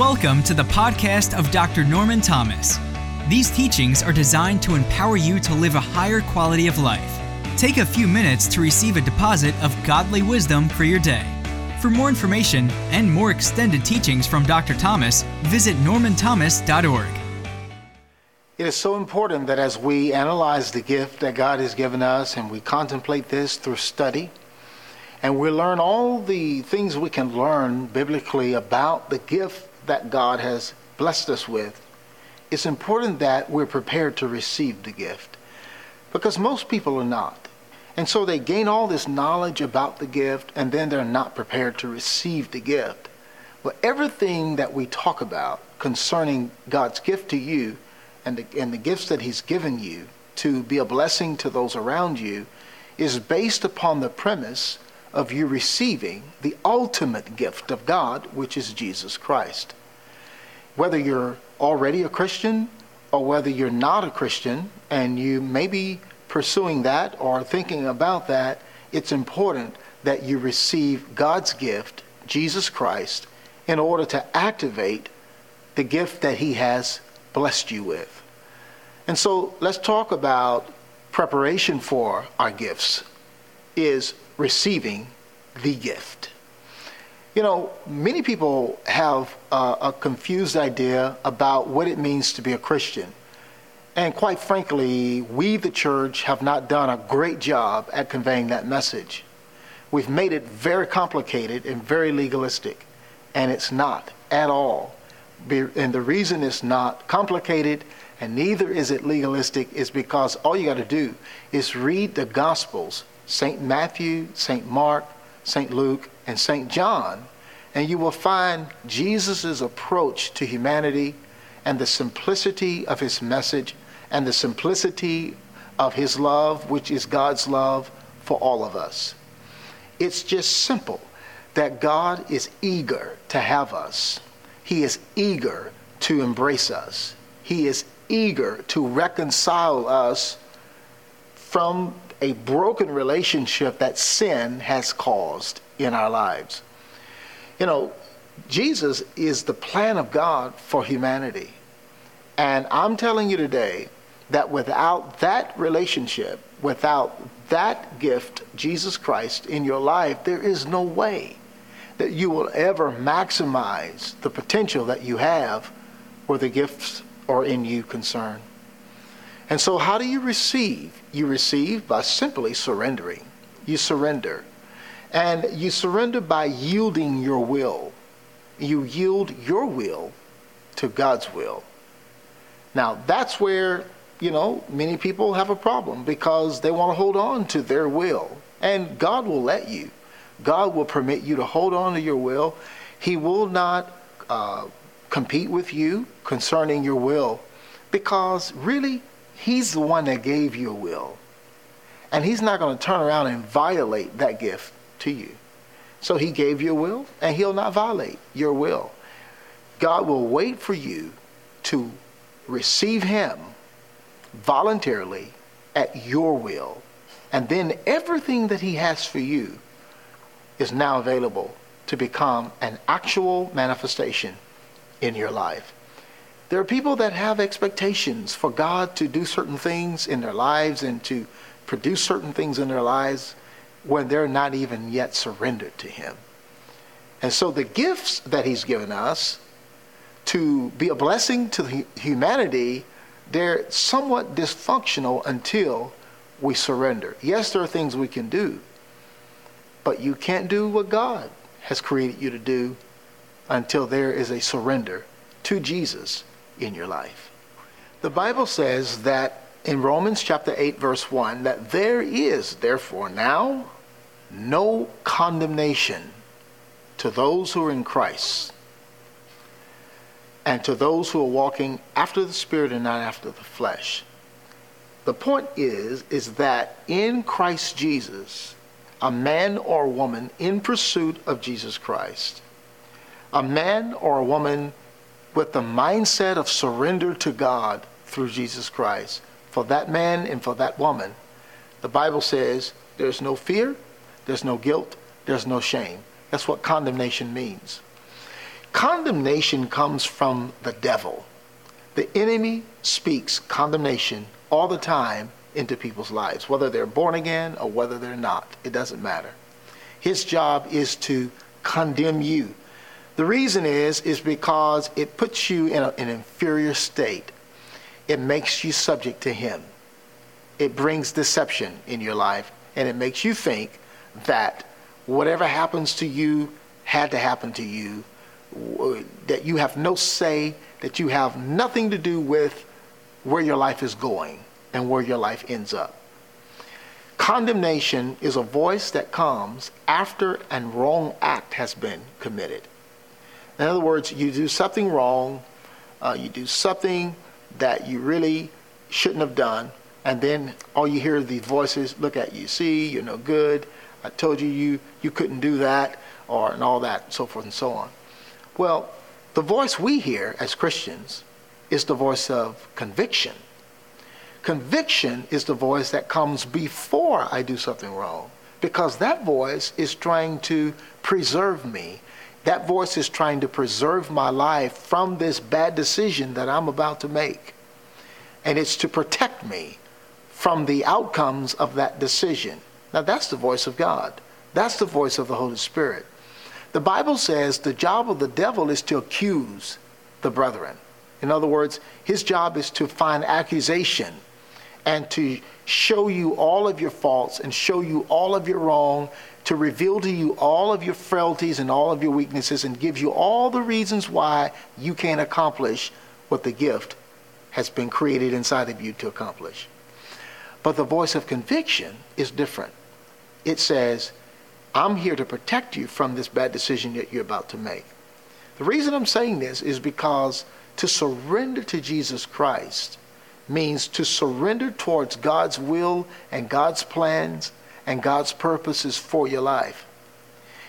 Welcome to the podcast of Dr. Norman Thomas. These teachings are designed to empower you to live a higher quality of life. Take a few minutes to receive a deposit of godly wisdom for your day. For more information and more extended teachings from Dr. Thomas, visit normanthomas.org. It is so important that as we analyze the gift that God has given us and we contemplate this through study, and we learn all the things we can learn biblically about the gift that God has blessed us with, it's important that we're prepared to receive the gift. Because most people are not. And so they gain all this knowledge about the gift and then they're not prepared to receive the gift. But everything that we talk about concerning God's gift to you and the, and the gifts that He's given you to be a blessing to those around you is based upon the premise of you receiving the ultimate gift of God, which is Jesus Christ. Whether you're already a Christian or whether you're not a Christian and you may be pursuing that or thinking about that, it's important that you receive God's gift, Jesus Christ, in order to activate the gift that He has blessed you with. And so let's talk about preparation for our gifts is receiving the gift. You know, many people have a confused idea about what it means to be a Christian. And quite frankly, we, the church, have not done a great job at conveying that message. We've made it very complicated and very legalistic, and it's not at all. And the reason it's not complicated and neither is it legalistic is because all you got to do is read the Gospels St. Matthew, St. Mark, St. Luke, and St. John, and you will find Jesus' approach to humanity and the simplicity of his message and the simplicity of his love, which is God's love for all of us. It's just simple that God is eager to have us. He is eager to embrace us. He is eager to reconcile us from a broken relationship that sin has caused in our lives. You know, Jesus is the plan of God for humanity. And I'm telling you today that without that relationship, without that gift, Jesus Christ, in your life, there is no way that you will ever maximize the potential that you have or the gifts are in you concern. And so, how do you receive? You receive by simply surrendering. You surrender. And you surrender by yielding your will. You yield your will to God's will. Now, that's where, you know, many people have a problem because they want to hold on to their will. And God will let you. God will permit you to hold on to your will. He will not uh, compete with you concerning your will because really, He's the one that gave you a will. And He's not going to turn around and violate that gift to you. So He gave you a will, and He'll not violate your will. God will wait for you to receive Him voluntarily at your will. And then everything that He has for you is now available to become an actual manifestation in your life. There are people that have expectations for God to do certain things in their lives and to produce certain things in their lives when they're not even yet surrendered to Him. And so the gifts that He's given us to be a blessing to humanity, they're somewhat dysfunctional until we surrender. Yes, there are things we can do, but you can't do what God has created you to do until there is a surrender to Jesus in your life. The Bible says that in Romans chapter 8 verse 1 that there is therefore now no condemnation to those who are in Christ and to those who are walking after the spirit and not after the flesh. The point is is that in Christ Jesus a man or a woman in pursuit of Jesus Christ a man or a woman with the mindset of surrender to God through Jesus Christ, for that man and for that woman, the Bible says there's no fear, there's no guilt, there's no shame. That's what condemnation means. Condemnation comes from the devil. The enemy speaks condemnation all the time into people's lives, whether they're born again or whether they're not. It doesn't matter. His job is to condemn you. The reason is is because it puts you in a, an inferior state. It makes you subject to him. It brings deception in your life and it makes you think that whatever happens to you had to happen to you, that you have no say, that you have nothing to do with where your life is going and where your life ends up. Condemnation is a voice that comes after a wrong act has been committed. In other words, you do something wrong, uh, you do something that you really shouldn't have done, and then all you hear are these voices look at you, see, you're no good, I told you you, you couldn't do that, or and all that, so forth and so on. Well, the voice we hear as Christians is the voice of conviction. Conviction is the voice that comes before I do something wrong because that voice is trying to preserve me. That voice is trying to preserve my life from this bad decision that I'm about to make. And it's to protect me from the outcomes of that decision. Now, that's the voice of God. That's the voice of the Holy Spirit. The Bible says the job of the devil is to accuse the brethren. In other words, his job is to find accusation and to show you all of your faults and show you all of your wrong, to reveal to you all of your frailties and all of your weaknesses, and gives you all the reasons why you can't accomplish what the gift has been created inside of you to accomplish. But the voice of conviction is different. It says, I'm here to protect you from this bad decision that you're about to make. The reason I'm saying this is because to surrender to Jesus Christ means to surrender towards God's will and God's plans and God's purposes for your life.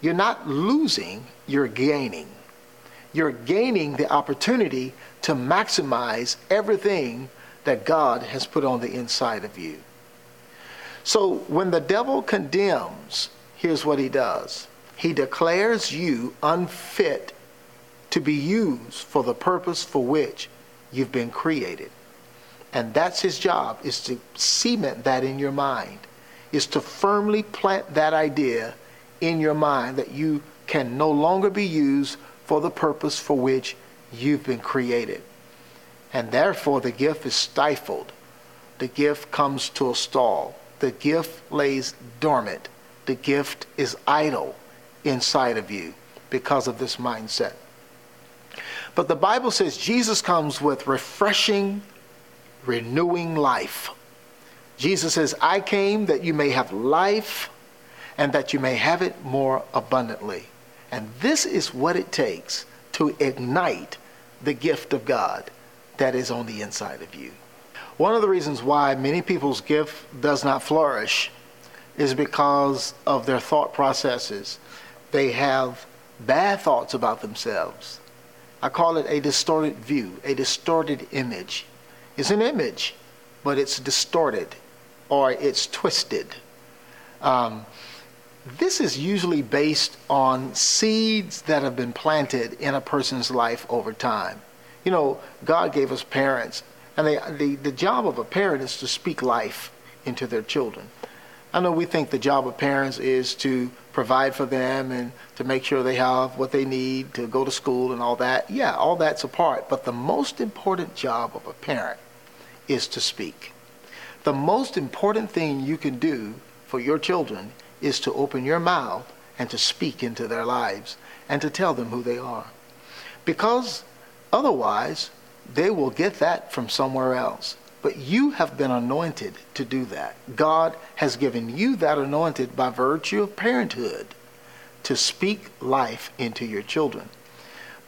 You're not losing, you're gaining. You're gaining the opportunity to maximize everything that God has put on the inside of you. So when the devil condemns, here's what he does he declares you unfit to be used for the purpose for which you've been created. And that's his job, is to cement that in your mind, is to firmly plant that idea in your mind that you can no longer be used for the purpose for which you've been created. And therefore, the gift is stifled. The gift comes to a stall. The gift lays dormant. The gift is idle inside of you because of this mindset. But the Bible says Jesus comes with refreshing renewing life. Jesus says, I came that you may have life and that you may have it more abundantly. And this is what it takes to ignite the gift of God that is on the inside of you. One of the reasons why many people's gift does not flourish is because of their thought processes. They have bad thoughts about themselves. I call it a distorted view, a distorted image It's an image, but it's distorted or it's twisted. Um, this is usually based on seeds that have been planted in a person's life over time. You know, God gave us parents, and they, the, the job of a parent is to speak life into their children. I know we think the job of parents is to provide for them and to make sure they have what they need to go to school and all that. Yeah, all that's a part. But the most important job of a parent is to speak. The most important thing you can do for your children is to open your mouth and to speak into their lives and to tell them who they are. Because otherwise, they will get that from somewhere else. But you have been anointed to do that. God has given you that anointed by virtue of parenthood to speak life into your children.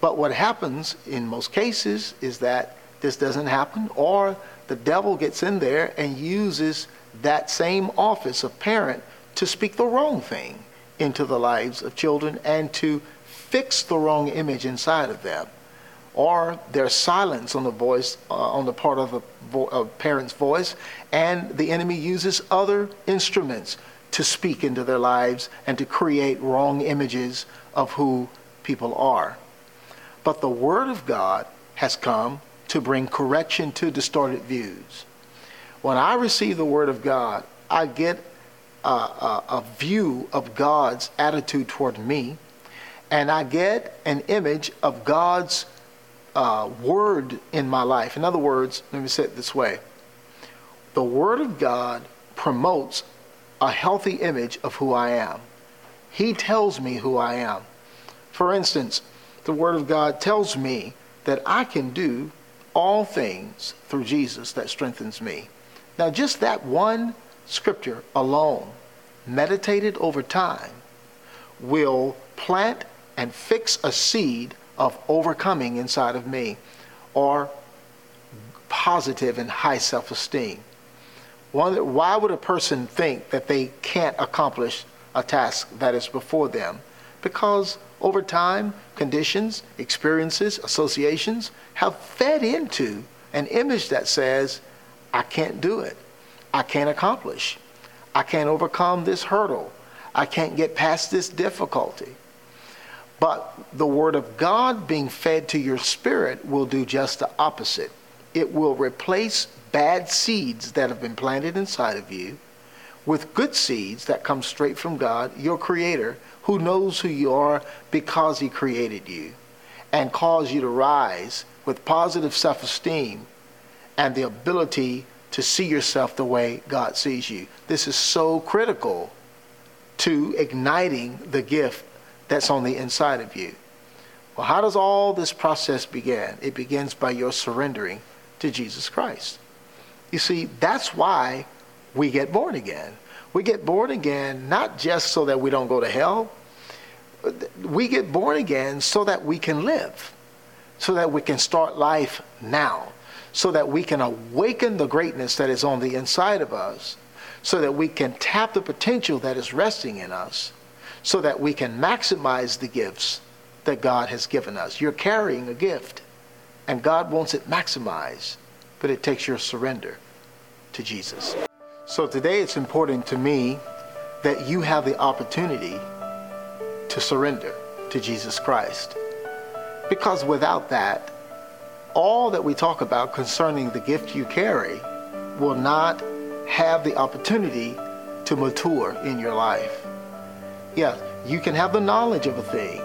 But what happens in most cases is that this doesn't happen, or the devil gets in there and uses that same office of parent to speak the wrong thing into the lives of children and to fix the wrong image inside of them. Or their silence on the voice uh, on the part of a, vo- a parent's voice and the enemy uses other instruments to speak into their lives and to create wrong images of who people are. But the Word of God has come to bring correction to distorted views. When I receive the Word of God, I get a, a, a view of God's attitude toward me, and I get an image of God's uh, Word in my life. In other words, let me say it this way the Word of God promotes a healthy image of who I am. He tells me who I am. For instance, the Word of God tells me that I can do all things through Jesus that strengthens me. Now, just that one scripture alone, meditated over time, will plant and fix a seed of overcoming inside of me or positive and high self esteem. Why would a person think that they can't accomplish a task that is before them? Because over time, conditions, experiences, associations have fed into an image that says, I can't do it. I can't accomplish. I can't overcome this hurdle. I can't get past this difficulty. But the Word of God being fed to your spirit will do just the opposite. It will replace bad seeds that have been planted inside of you with good seeds that come straight from God, your Creator, who knows who you are because He created you, and cause you to rise with positive self esteem and the ability to see yourself the way God sees you. This is so critical to igniting the gift that's on the inside of you. Well, how does all this process begin? It begins by your surrendering to Jesus Christ. You see, that's why we get born again. We get born again not just so that we don't go to hell, we get born again so that we can live, so that we can start life now, so that we can awaken the greatness that is on the inside of us, so that we can tap the potential that is resting in us, so that we can maximize the gifts that God has given us. You're carrying a gift, and God wants it maximized, but it takes your surrender to Jesus. So today it's important to me that you have the opportunity to surrender to Jesus Christ. Because without that, all that we talk about concerning the gift you carry will not have the opportunity to mature in your life. Yes, you can have the knowledge of a thing,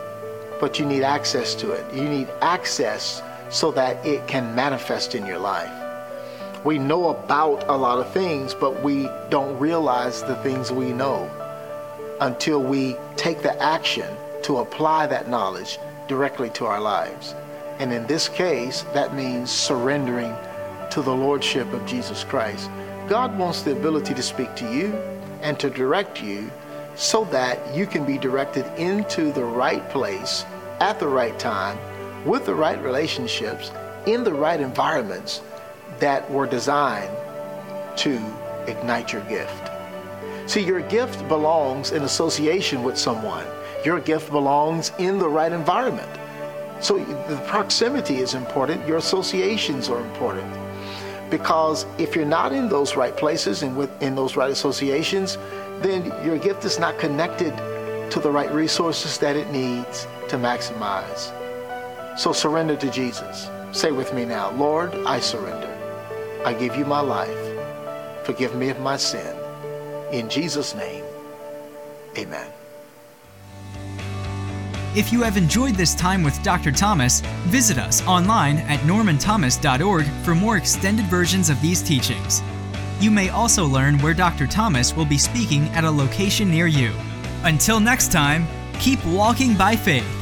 but you need access to it. You need access so that it can manifest in your life we know about a lot of things, but we don't realize the things we know until we take the action to apply that knowledge directly to our lives. And in this case, that means surrendering to the Lordship of Jesus Christ. God wants the ability to speak to you and to direct you so that you can be directed into the right place at the right time with the right relationships in the right environments that were designed to ignite your gift. See, your gift belongs in association with someone. Your gift belongs in the right environment. So the proximity is important. Your associations are important. Because if you're not in those right places and with, in those right associations, then your gift is not connected to the right resources that it needs to maximize. So surrender to Jesus. Say with me now, Lord, I surrender. I give you my life. Forgive me of my sin. In Jesus' name, amen. If you have enjoyed this time with Dr. Thomas, visit us online at normanthomas.org for more extended versions of these teachings. You may also learn where Dr. Thomas will be speaking at a location near you. Until next time, keep walking by faith.